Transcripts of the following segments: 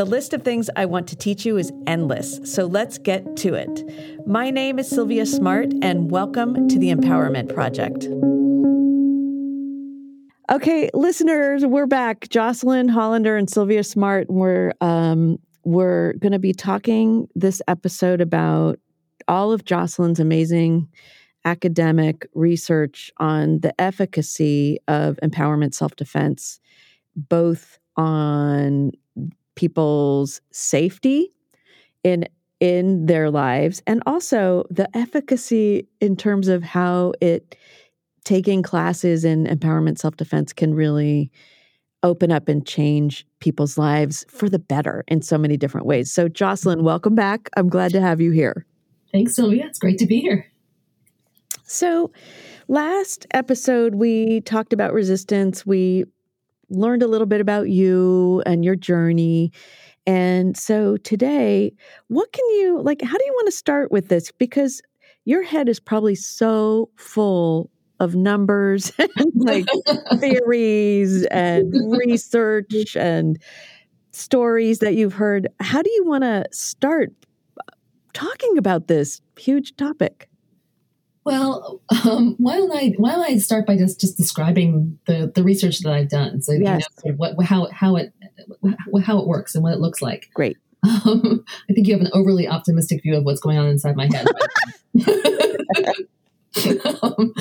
The list of things I want to teach you is endless, so let's get to it. My name is Silvia Smart, and welcome to the Empowerment Project. Okay, listeners, we're back. Jocelyn Hollander and Silvia Smart. We're um, we're going to be talking this episode about all of Jocelyn's amazing academic research on the efficacy of empowerment self defense, both on people's safety in in their lives and also the efficacy in terms of how it taking classes in empowerment self-defense can really open up and change people's lives for the better in so many different ways. So Jocelyn, welcome back. I'm glad to have you here. Thanks, Silvia. It's great to be here. So, last episode, we talked about resistance. We learned a little bit about you and your journey. And so today, what can you like? How do you want to start with this? Because your head is probably so full of numbers and like theories and research and stories that you've heard. How do you want to start uh, talking about this huge topic? Well, um, why don't I why don't I start by just just describing the the research that I've done, so yes. you know what how how it how it works and what it looks like. Great. Um, I think you have an overly optimistic view of what's going on inside my head. um,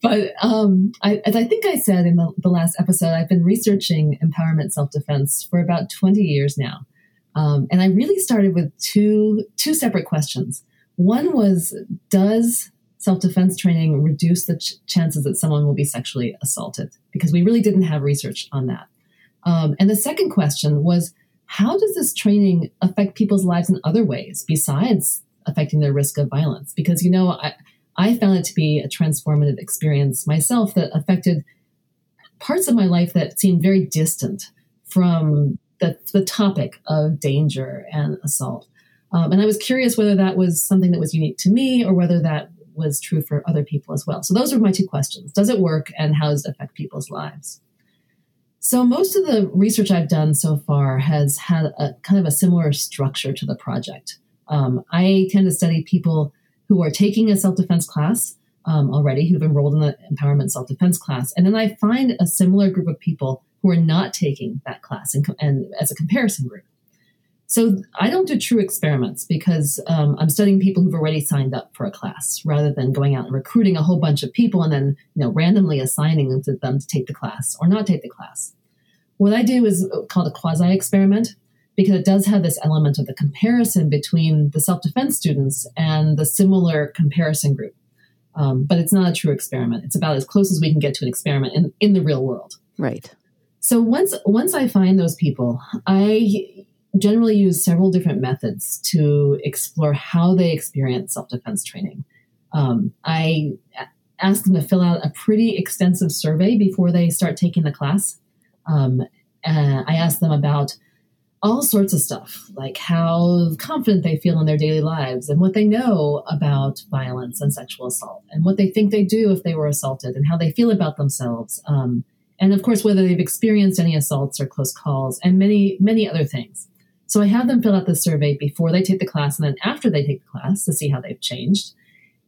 but um, I, as I think I said in the, the, last episode, I've been researching empowerment self defense for about twenty years now, um, and I really started with two two separate questions. One was, does self defense training reduce the ch- chances that someone will be sexually assaulted? Because we really didn't have research on that. Um, and the second question was how does this training affect people's lives in other ways besides affecting their risk of violence? Because, you know, I, I found it to be a transformative experience myself that affected parts of my life that seemed very distant from the, the topic of danger and assault. Um, and I was curious whether that was something that was unique to me or whether that was true for other people as well. So those are my two questions. Does it work and how does it affect people's lives? So most of the research I've done so far has had a kind of a similar structure to the project. Um, I tend to study people who are taking a self-defense class um, already, who've enrolled in the empowerment self-defense class, and then I find a similar group of people who are not taking that class and, and as a comparison group. So I don't do true experiments because um, I'm studying people who've already signed up for a class rather than going out and recruiting a whole bunch of people and then you know randomly assigning them to them to take the class or not take the class. What I do is called a quasi experiment because it does have this element of the comparison between the self defense students and the similar comparison group. Um, but it's not a true experiment. It's about as close as we can get to an experiment in, in the real world. Right. So once once I find those people, I generally use several different methods to explore how they experience self defense training. Um, I ask them to fill out a pretty extensive survey before they start taking the class. Um, I ask them about all sorts of stuff, like how confident they feel in their daily lives and what they know about violence and sexual assault and what they think they do if they were assaulted and how they feel about themselves. Um, and of course, whether they've experienced any assaults or close calls and many, many other things. So I have them fill out the survey before they take the class and then after they take the class to see how they've changed.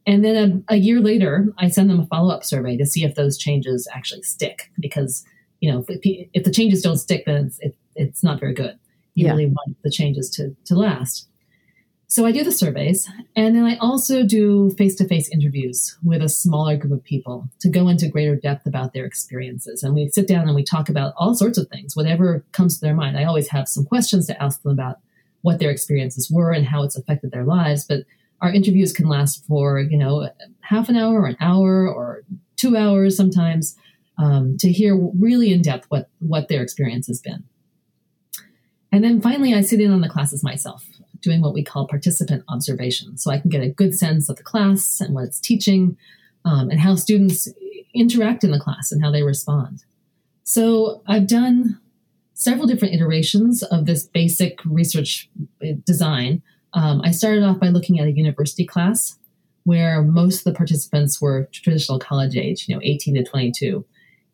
And then a, a year later, I send them a follow up survey to see if those changes actually stick. Because, you know, if, if the changes don't stick, then it's, it, it's not very good. You yeah. really want the changes to, to last. So I do the surveys, and then I also do face to face interviews with a smaller group of people to go into greater depth about their experiences. And we sit down and we talk about all sorts of things, whatever comes to their mind. I always have some questions to ask them about what their experiences were and how it's affected their lives. But our interviews can last for, you know, half an hour or an hour or two hours sometimes um, to hear really in depth what, what their experience has been. And then finally, I sit in on the classes myself doing what we call participant observation. So I can get a good sense of the class and what it's teaching um, and how students interact in the class and how they respond. So I've done several different iterations of this basic research uh, design. Um, I started off by looking at a university class where most of the participants were traditional college age, you know, 18 to 22.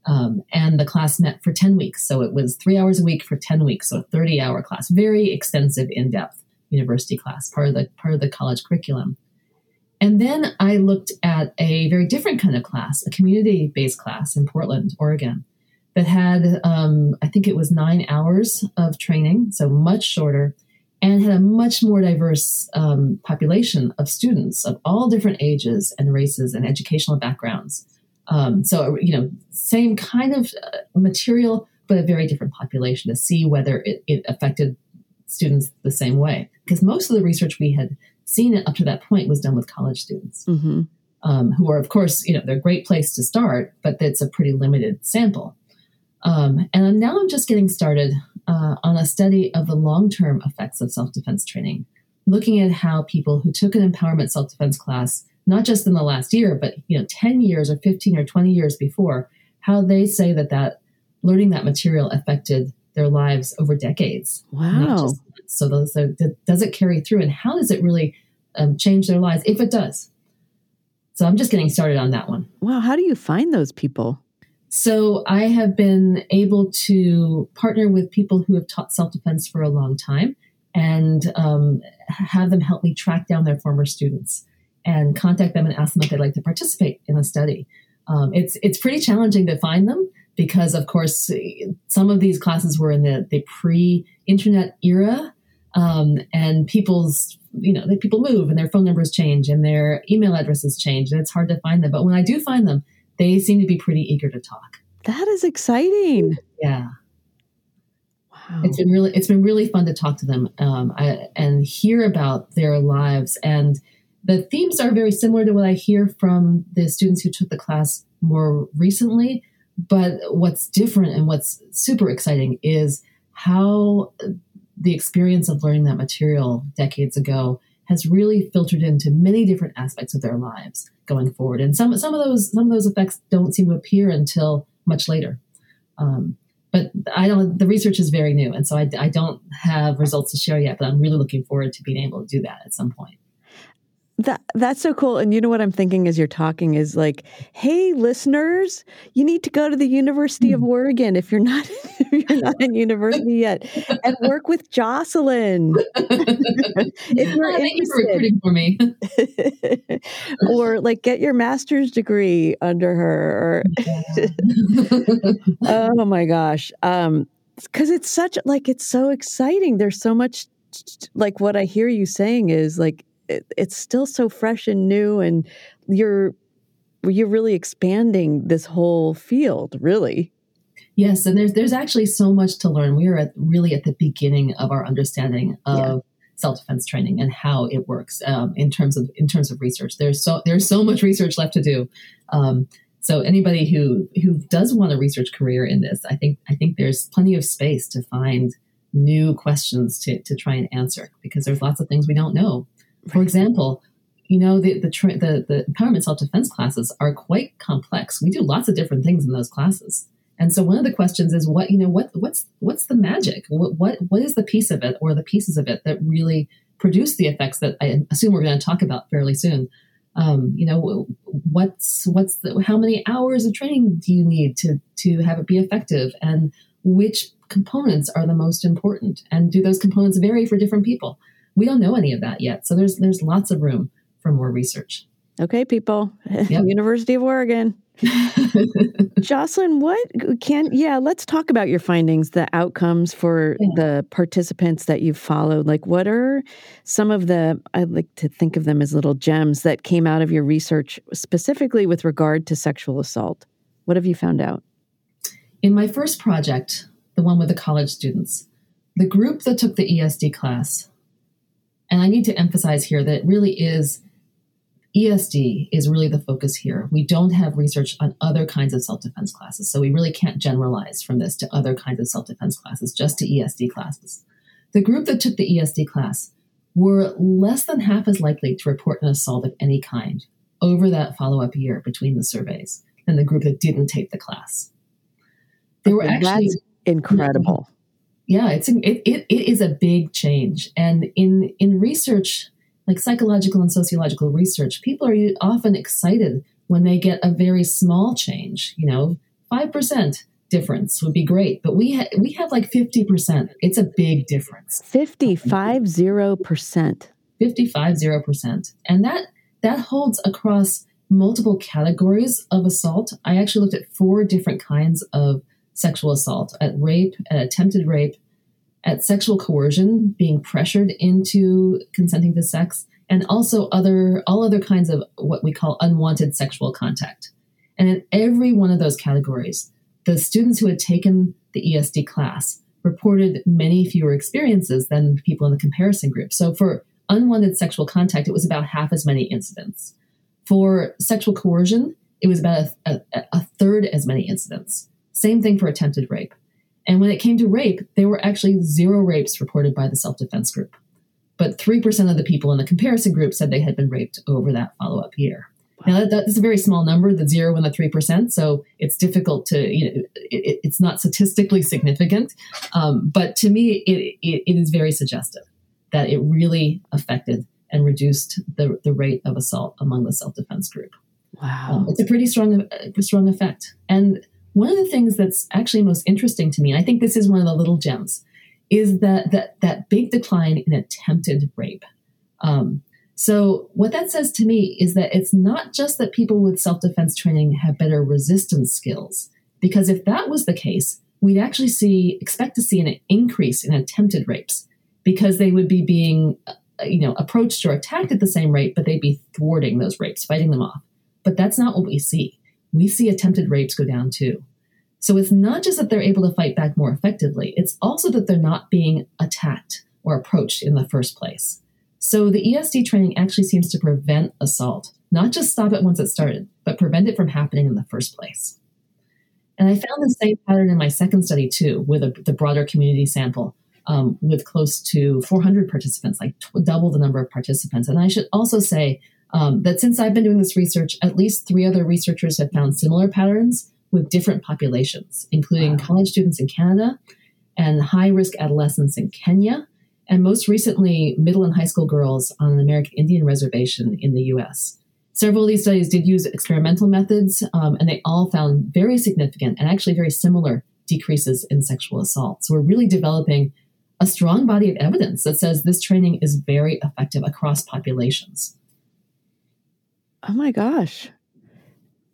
Um, and the class met for 10 weeks. So it was three hours a week for 10 weeks, so a 30 hour class, very extensive, in depth university class, part of the part of the college curriculum. And then I looked at a very different kind of class, a community based class in Portland, Oregon, that had, um, I think it was nine hours of training, so much shorter, and had a much more diverse um, population of students of all different ages and races and educational backgrounds. Um, so, you know, same kind of uh, material, but a very different population to see whether it, it affected students the same way. Because most of the research we had seen up to that point was done with college students, mm-hmm. um, who are, of course, you know, they're a great place to start, but it's a pretty limited sample. Um, and now I'm just getting started uh, on a study of the long term effects of self defense training, looking at how people who took an empowerment self defense class, not just in the last year, but you know, 10 years or 15 or 20 years before, how they say that that learning that material affected their lives over decades. Wow. so, those, does it carry through and how does it really um, change their lives if it does? So I'm just getting started on that one. Wow. How do you find those people? So I have been able to partner with people who have taught self defense for a long time and um, have them help me track down their former students and contact them and ask them if they'd like to participate in a study. Um, it's it's pretty challenging to find them because of course some of these classes were in the, the pre-internet era um, and people's you know people move and their phone numbers change and their email addresses change and it's hard to find them. But when i do find them they seem to be pretty eager to talk. That is exciting. Yeah. Wow. It's been really it's been really fun to talk to them um, I, and hear about their lives. And the themes are very similar to what i hear from the students who took the class more recently but what's different and what's super exciting is how the experience of learning that material decades ago has really filtered into many different aspects of their lives going forward. And some some of those some of those effects don't seem to appear until much later. Um, but I don't. The research is very new, and so I, I don't have results to share yet. But I'm really looking forward to being able to do that at some point. That that's so cool. And you know what I'm thinking as you're talking is like, hey, listeners, you need to go to the University of hmm. Oregon if you're not if you're not in university yet, and work with Jocelyn. if you're oh, thank you for recruiting for me. or like get your master's degree under her. oh my gosh. Um, because it's such like it's so exciting. There's so much like what I hear you saying is like it, it's still so fresh and new and you're you're really expanding this whole field really. Yes and there's there's actually so much to learn. We are at, really at the beginning of our understanding of yeah. self-defense training and how it works um, in terms of in terms of research. There's so there's so much research left to do. Um, so anybody who who does want a research career in this i think i think there's plenty of space to find new questions to, to try and answer because there's lots of things we don't know for example, you know the the, the the empowerment self defense classes are quite complex. We do lots of different things in those classes, and so one of the questions is what you know what what's what's the magic? What what what is the piece of it or the pieces of it that really produce the effects that I assume we're going to talk about fairly soon? Um, you know what's what's the, how many hours of training do you need to to have it be effective, and which components are the most important, and do those components vary for different people? We don't know any of that yet. So there's there's lots of room for more research. Okay, people. Yep. University of Oregon. Jocelyn, what can, yeah, let's talk about your findings, the outcomes for yeah. the participants that you've followed. Like, what are some of the, I like to think of them as little gems that came out of your research, specifically with regard to sexual assault? What have you found out? In my first project, the one with the college students, the group that took the ESD class, and I need to emphasize here that it really is ESD is really the focus here. We don't have research on other kinds of self defense classes, so we really can't generalize from this to other kinds of self defense classes, just to ESD classes. The group that took the ESD class were less than half as likely to report an assault of any kind over that follow up year between the surveys than the group that didn't take the class. They were actually That's incredible. Yeah, it's it, it, it is a big change, and in in research like psychological and sociological research, people are often excited when they get a very small change. You know, five percent difference would be great, but we ha- we have like fifty percent. It's a big difference. Fifty five zero percent. Fifty five zero percent, and that that holds across multiple categories of assault. I actually looked at four different kinds of sexual assault: at rape, at attempted rape, at sexual coercion, being pressured into consenting to sex, and also other all other kinds of what we call unwanted sexual contact. And in every one of those categories, the students who had taken the ESD class reported many fewer experiences than people in the comparison group. So for unwanted sexual contact, it was about half as many incidents. For sexual coercion, it was about a, a, a third as many incidents. Same thing for attempted rape. And when it came to rape, there were actually zero rapes reported by the self defense group. But 3% of the people in the comparison group said they had been raped over that follow up year. Wow. Now, that, that's a very small number, the zero and the 3%. So it's difficult to, you know, it, it's not statistically significant. Um, but to me, it, it, it is very suggestive that it really affected and reduced the, the rate of assault among the self defense group. Wow. Um, it's a pretty strong, uh, strong effect. And one of the things that's actually most interesting to me, and I think this is one of the little gems, is that that, that big decline in attempted rape. Um, so what that says to me is that it's not just that people with self-defense training have better resistance skills, because if that was the case, we'd actually see expect to see an increase in attempted rapes because they would be being uh, you know approached or attacked at the same rate, but they'd be thwarting those rapes, fighting them off. But that's not what we see we see attempted rapes go down too. So it's not just that they're able to fight back more effectively, it's also that they're not being attacked or approached in the first place. So the ESD training actually seems to prevent assault, not just stop it once it started, but prevent it from happening in the first place. And I found the same pattern in my second study too, with a, the broader community sample, um, with close to 400 participants, like tw- double the number of participants. And I should also say um, that since I've been doing this research, at least three other researchers have found similar patterns with different populations, including wow. college students in Canada and high risk adolescents in Kenya, and most recently, middle and high school girls on an American Indian reservation in the US. Several of these studies did use experimental methods, um, and they all found very significant and actually very similar decreases in sexual assault. So we're really developing a strong body of evidence that says this training is very effective across populations. Oh my gosh.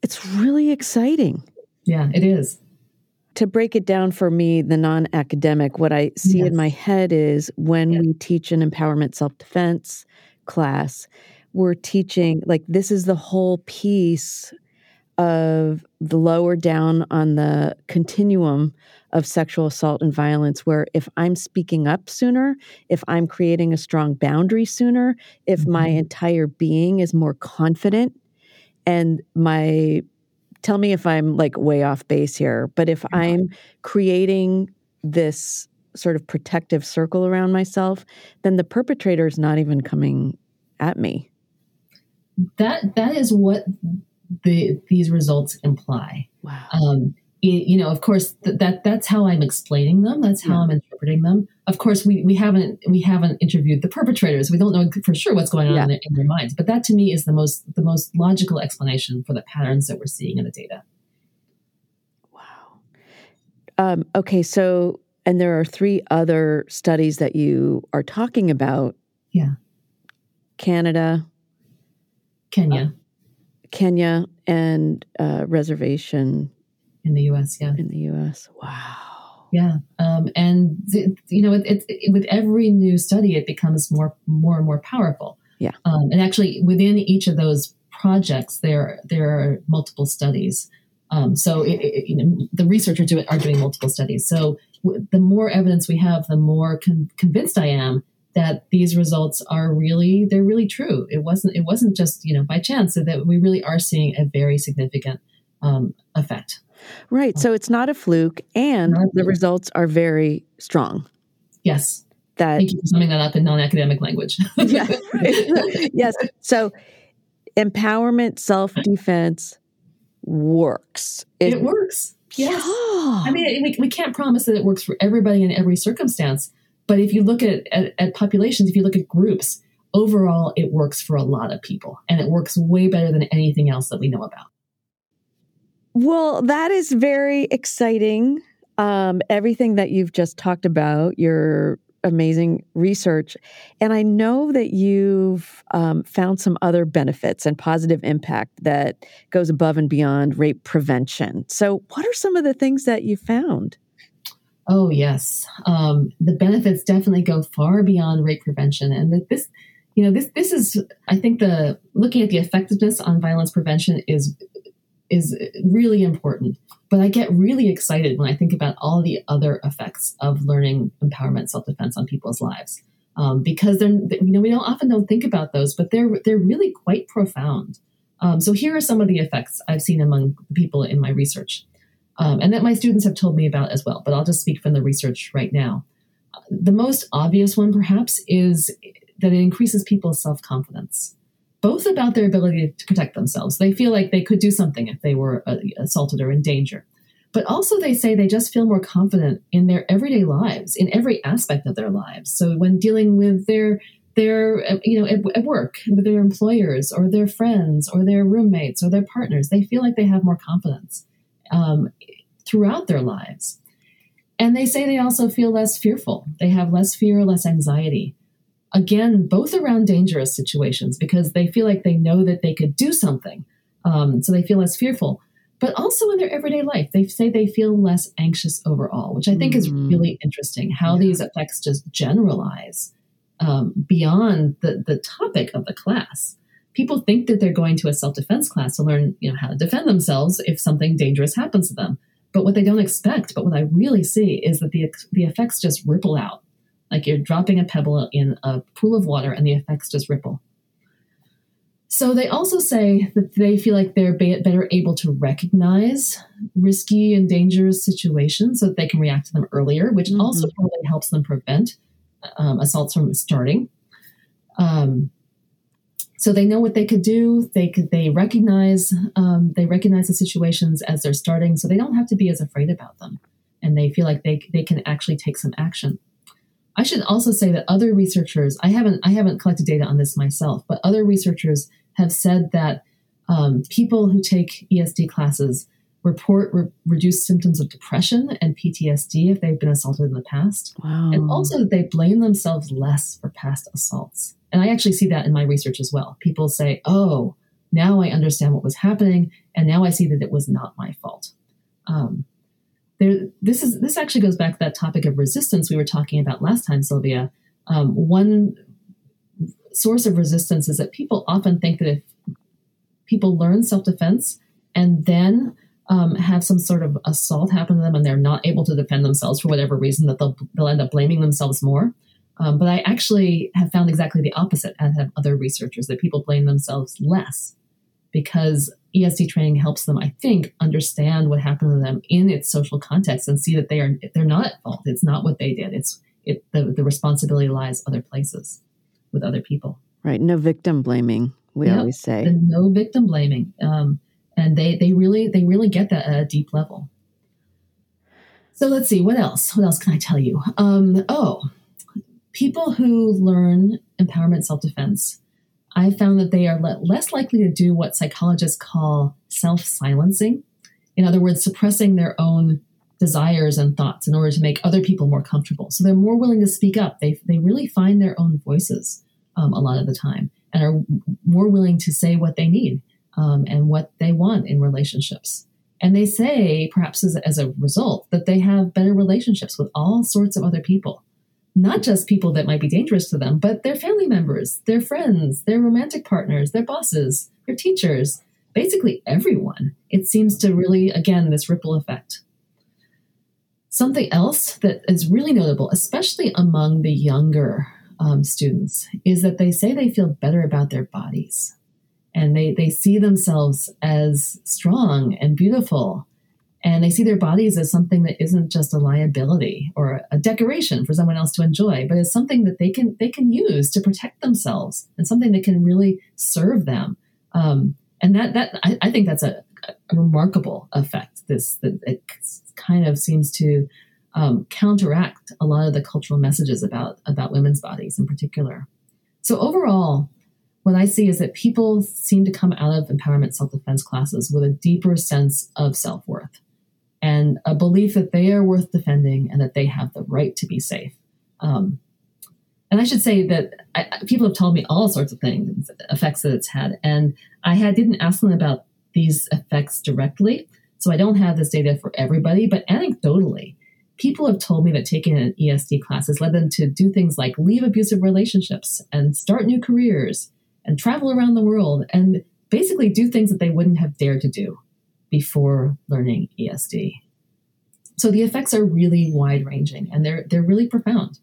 It's really exciting. Yeah, it is. To break it down for me, the non academic, what I see yes. in my head is when we teach an empowerment self defense class, we're teaching, like, this is the whole piece of the lower down on the continuum of sexual assault and violence where if I'm speaking up sooner, if I'm creating a strong boundary sooner, if mm-hmm. my entire being is more confident and my tell me if I'm like way off base here, but if mm-hmm. I'm creating this sort of protective circle around myself, then the perpetrator is not even coming at me. That that is what the these results imply. Wow. Um, you know, of course, th- that that's how I'm explaining them. That's how yeah. I'm interpreting them. Of course, we, we haven't we haven't interviewed the perpetrators. We don't know for sure what's going on yeah. in, their, in, their, minds. But that to me is the most the most logical explanation for the patterns that we're seeing in the data. Wow. Um, okay, so and there are three other studies that you are talking about. Yeah. Canada. Kenya. Kenya and uh, reservation in the U.S. Yeah, in the U.S. Wow. Yeah, um, and th- you know, it, it, it, with every new study, it becomes more, more and more powerful. Yeah, um, and actually, within each of those projects, there there are multiple studies. Um, so, it, you know, the researchers do, are doing multiple studies. So, w- the more evidence we have, the more con- convinced I am that these results are really they're really true. It wasn't it wasn't just you know by chance so that we really are seeing a very significant um, effect. Right. So it's not a fluke, and a the results are very strong. Yes. That Thank you for summing that up in non-academic language. yeah. yes. So empowerment, self-defense works. It, it works. Yes. I mean, we, we can't promise that it works for everybody in every circumstance, but if you look at, at, at, populations, if you look at groups, overall, it works for a lot of people. And it works way better than anything else that we know about. Well, that is very exciting. Um, everything that you've just talked about, your amazing research. And I know that you've um, found some other benefits and positive impact that goes above and beyond rape prevention. So, what are some of the things that you found? Oh, yes. Um, the benefits definitely go far beyond rape prevention. And this, you know, this, this is, I think the looking at the effectiveness on violence prevention is, is really important. But I get really excited when I think about all the other effects of learning empowerment self-defense on people's lives. Um, because they're, you know, we don't often don't think about those, but they're, they're really quite profound. Um, so here are some of the effects I've seen among people in my research um, and that my students have told me about as well. But I'll just speak from the research right now. The most obvious one, perhaps, is that it increases people's self confidence, both about their ability to protect themselves. They feel like they could do something if they were uh, assaulted or in danger. But also, they say they just feel more confident in their everyday lives, in every aspect of their lives. So, when dealing with their their uh, you know at, at, work with their employers or their friends or their roommates or their partners they feel like they have more confidence um, throughout their lives. And they say they also feel less fearful. They have less fear, less anxiety. Again, both around dangerous situations because they feel like they know that they could do something. Um, so they feel less fearful. But also in their everyday life, they say they feel less anxious overall, which I think mm-hmm. is really interesting how yeah. these effects just generalize um, beyond the, the topic of the class people think that they're going to a self-defense class to learn you know how to defend themselves if something dangerous happens to them. But what they don't expect but what i really see is that the, the effects just ripple out. Like you're dropping a pebble in a pool of water and the effects just ripple. So they also say that they feel like they're better able to recognize risky and dangerous situations so that they can react to them earlier which mm-hmm. also probably helps them prevent um, assaults from starting. Um, so they know what they could do. They they recognize um, they recognize the situations as they're starting, so they don't have to be as afraid about them, and they feel like they they can actually take some action. I should also say that other researchers I haven't I haven't collected data on this myself, but other researchers have said that um, people who take ESD classes report re- reduced symptoms of depression and PTSD if they've been assaulted in the past, wow. and also that they blame themselves less for past assaults. And I actually see that in my research as well. People say, oh, now I understand what was happening, and now I see that it was not my fault. Um, there, this is this actually goes back to that topic of resistance we were talking about last time, Silvia. Um, one source of resistance is that people often think that if people learn self defense and then um, have some sort of assault happen to them and they're not able to defend themselves for whatever reason, that they'll, they'll end up blaming themselves more. Um, but I actually have found exactly the opposite, as have other researchers, that people blame themselves less because ESD training helps them, I think, understand what happened to them in its social context and see that they are they're not at fault. It's not what they did. It's it the, the responsibility lies other places with other people. Right. No victim blaming. We yep. always say no victim blaming. Um, and they they really they really get that at a deep level. So let's see what else. What else can I tell you? Um, oh, people who learn empowerment self defense, I found that they are le- less likely to do what psychologists call self silencing. In other words, suppressing their own desires and thoughts in order to make other people more comfortable. So they're more willing to speak up. They, they really find their own voices um, a lot of the time and are more willing to say what they need. Um, and what they want in relationships. And they say, perhaps as, as a result, that they have better relationships with all sorts of other people, not just people that might be dangerous to them, but their family members, their friends, their romantic partners, their bosses, their teachers, basically everyone. It seems to really, again, this ripple effect. Something else that is really notable, especially among the younger um, students, is that they say they feel better about their bodies and they, they see themselves as strong and beautiful. And they see their bodies as something that isn't just a liability or a decoration for someone else to enjoy but it's something that they can they can use to protect themselves and something that can really serve them. Um, and that that I, I think that's a, a, remarkable effect. This that it kind of seems to um, counteract a lot of the cultural messages about about women's bodies in particular. So overall what I see is that people seem to come out of empowerment self defense classes with a deeper sense of self worth and a belief that they are worth defending and that they have the right to be safe. Um, and I should say that I, people have told me all sorts of things, effects that it's had, and I had didn't ask them about these effects directly, so I don't have this data for everybody. But anecdotally, people have told me that taking an ESD class has led them to do things like leave abusive relationships and start new careers and travel around the world and basically do things that they wouldn't have dared to do before learning ESD. So the effects are really wide ranging and they're they're really profound.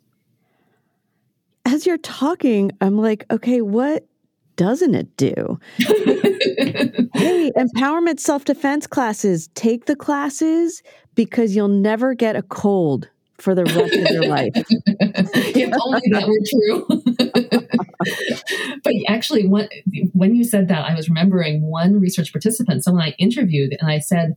As you're talking, I'm like, okay, what doesn't it do? hey, empowerment self defense classes, take the classes because you'll never get a cold for the rest of your life. if only that were true. but actually, when, when you said that, I was remembering one research participant, someone I interviewed, and I said,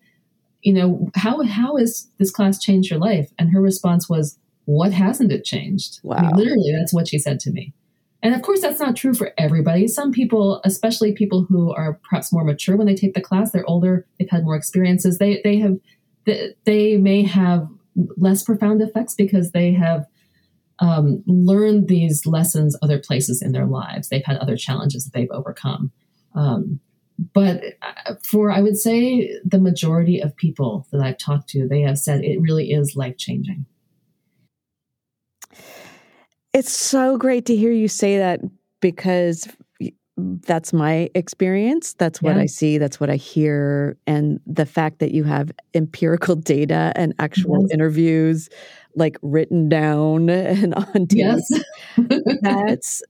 you know, how, how has this class changed your life? And her response was, what hasn't it changed? Wow. I mean, literally, that's what she said to me. And of course, that's not true for everybody. Some people, especially people who are perhaps more mature when they take the class, they're older, they've had more experiences, they, they have, they may have less profound effects because they have um, learned these lessons other places in their lives. They've had other challenges that they've overcome. Um, but uh, for, I would say, the majority of people that I've talked to, they have said it really is life changing. It's so great to hear you say that because that's my experience. That's what yeah. I see. That's what I hear. And the fact that you have empirical data and actual yes. interviews like written down and on tape. Yes. that's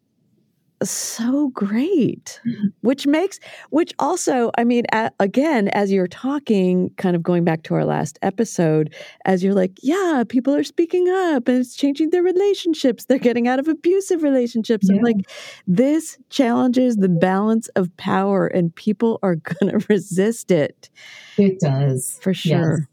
so great which makes which also i mean again as you're talking kind of going back to our last episode as you're like yeah people are speaking up and it's changing their relationships. They're getting out of abusive relationships. Yeah. like this challenges the balance of power and people are going to resist it. It does. For sure. Yes.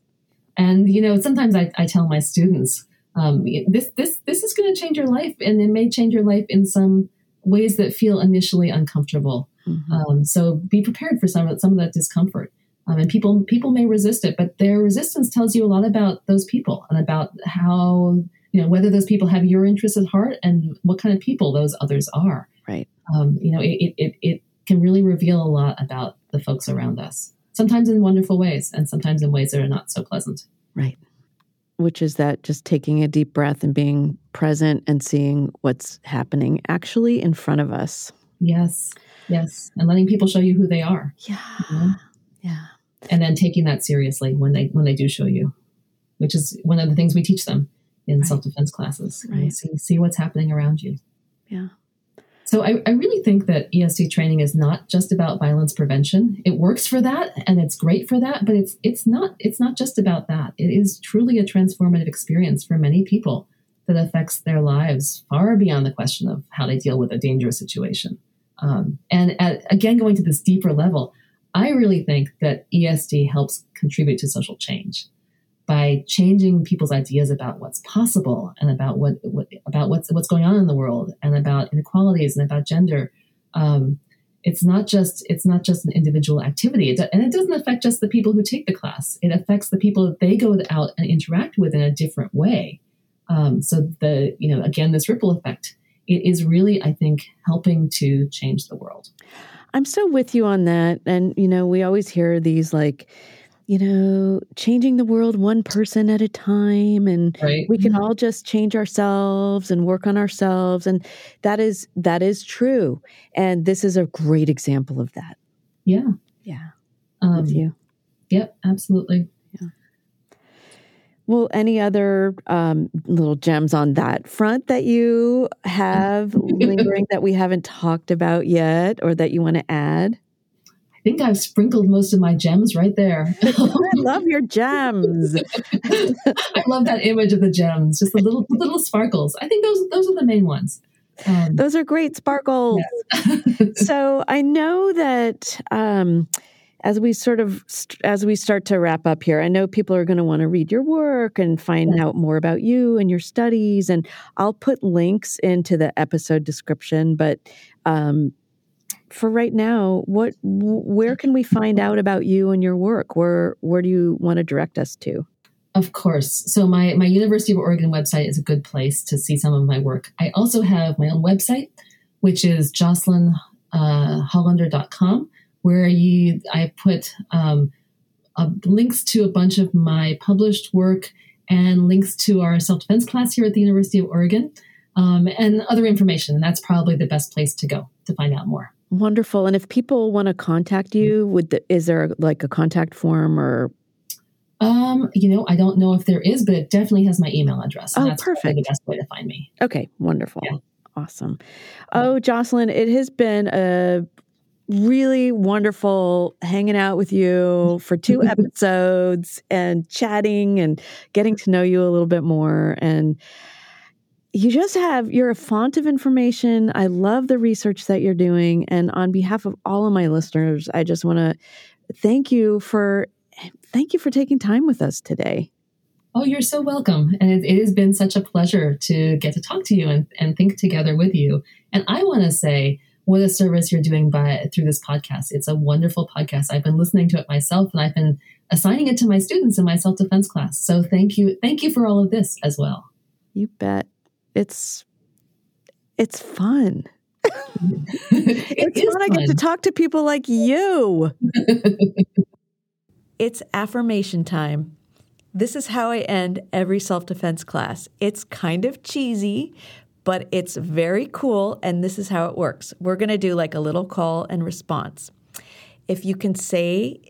and you know sometimes i, I tell my students um, this this this is going to change your life and it may change your life in some ways that feel initially uncomfortable. Mm-hmm. Um, so be prepared for some of some of that discomfort. Um, and people people may resist it, but their resistance tells you a lot about those people and about how you know whether those people have your interests at heart and what kind of people those others are. Right. Um, you know, it, it it can really reveal a lot about the folks around us. Sometimes in wonderful ways, and sometimes in ways that are not so pleasant. Right which is that just taking a deep breath and being present and seeing what's happening actually in front of us. Yes. Yes. And letting people show you who they are. Yeah. You know? Yeah. And then taking that seriously when they when they do show you, which is one of the things we teach them in right. self-defense classes. Right. See see what's happening around you. Yeah. So I, I, really think that ESD training is not just about violence prevention. It works for that and it's great for that, but it's it's not it's not just about that. It is truly a transformative experience for many people that affects their lives far beyond the question of how they deal with a dangerous situation. Um, and at, again, going to this deeper level, I really think that ESD helps contribute to social change by changing people's ideas about what's possible and about what, what about what's what's going on in the world and about inequalities and about gender. Um, it's not just it's not just an individual activity, it do, and it doesn't affect just the people who take the class. It affects the people that they go out and interact with in a different way. Um, so the you know again this ripple effect it is really I think helping to change the world. I'm so with you on that. And, you know, we always hear these like, you know, changing the world one person at a time and right. we can mm-hmm. all just change ourselves and work on ourselves and that is that is true. And this is a great example of that. Yeah. Yeah. Um, with you. Yep, absolutely. Yeah. Well, any other um, little gems on that front that you have lingering that we haven't talked about yet or that you want to add? I think I've sprinkled most of my gems right there. I love your gems. I love that image of the gems, just the little little sparkles. I think those those are the main ones. Um, those are great sparkles. so I know that um, as we sort of as we start to wrap up here, I know people are going to want to read your work and find yeah. out more about you and your studies. And I'll put links into the episode description, but um, for right now, what where can we find out about you and your work? Where where do you want to direct us to? Of course. So my my University of Oregon website is a good place to see some of my work. I also have my own website, which is jocelynhollander.com, uh, where you I put um, uh, links to a bunch of my published work and links to our self defense class here at the University of Oregon. Um, and other information. And that's probably the best place to go to find out more. Wonderful. And if people want to contact you, would the, is there like a contact form or? Um, you know, I don't know if there is, but it definitely has my email address. oh, that's perfect. The best way to find me. Okay, wonderful. Yeah. Awesome. Oh, Jocelyn, it has been a really wonderful hanging out with you for two episodes and chatting and getting to know you a little bit more. And you just have you're a font of information. I love the research that you're doing. And on behalf of all of my listeners i just want to thank you for thank you for taking time with us today. Oh you're so welcome. And it, it has been such a pleasure to get to talk to you and, and think together with you. And i want to say what a service you're doing by through this podcast. It's a wonderful podcast. I've been listening to it myself and i've been assigning it to my students in my self-defense class. So thank you thank you for all of this as well. You bet it's it's fun. it's fun. fun. I get to talk to people like you. it's affirmation time. This is how I end every self defense class. It's kind of cheesy, but it's very cool. And this is how it works. We're going to do like a little call and response. If you can say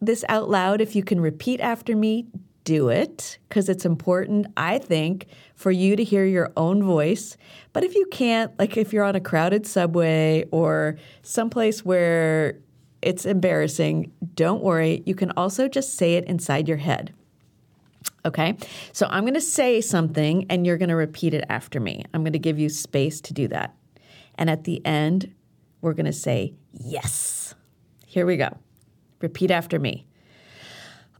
this out loud, if you can repeat after me, do it because it's important, I think, for you to hear your own voice. But if you can't, like if you're on a crowded subway or someplace where it's embarrassing, don't worry. You can also just say it inside your head. Okay, so I'm going to say something and you're going to repeat it after me. I'm going to give you space to do that. And at the end, we're going to say, Yes. Here we go. Repeat after me.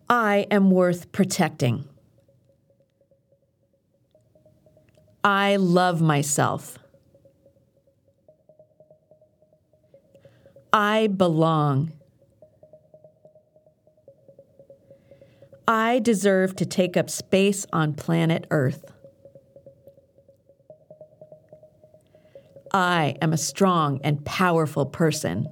I am worth protecting. I love myself. I belong. I deserve to take up space on planet Earth. I am a strong and powerful person.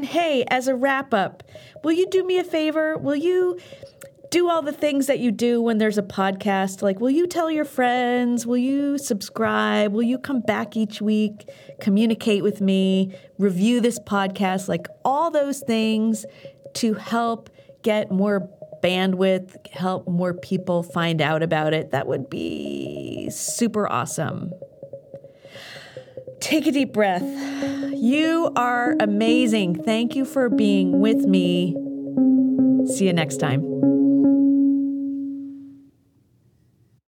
And hey, as a wrap up, will you do me a favor? Will you do all the things that you do when there's a podcast? Like, will you tell your friends? Will you subscribe? Will you come back each week, communicate with me, review this podcast? Like, all those things to help get more bandwidth, help more people find out about it. That would be super awesome. Take a deep breath. You are amazing. Thank you for being with me. See you next time.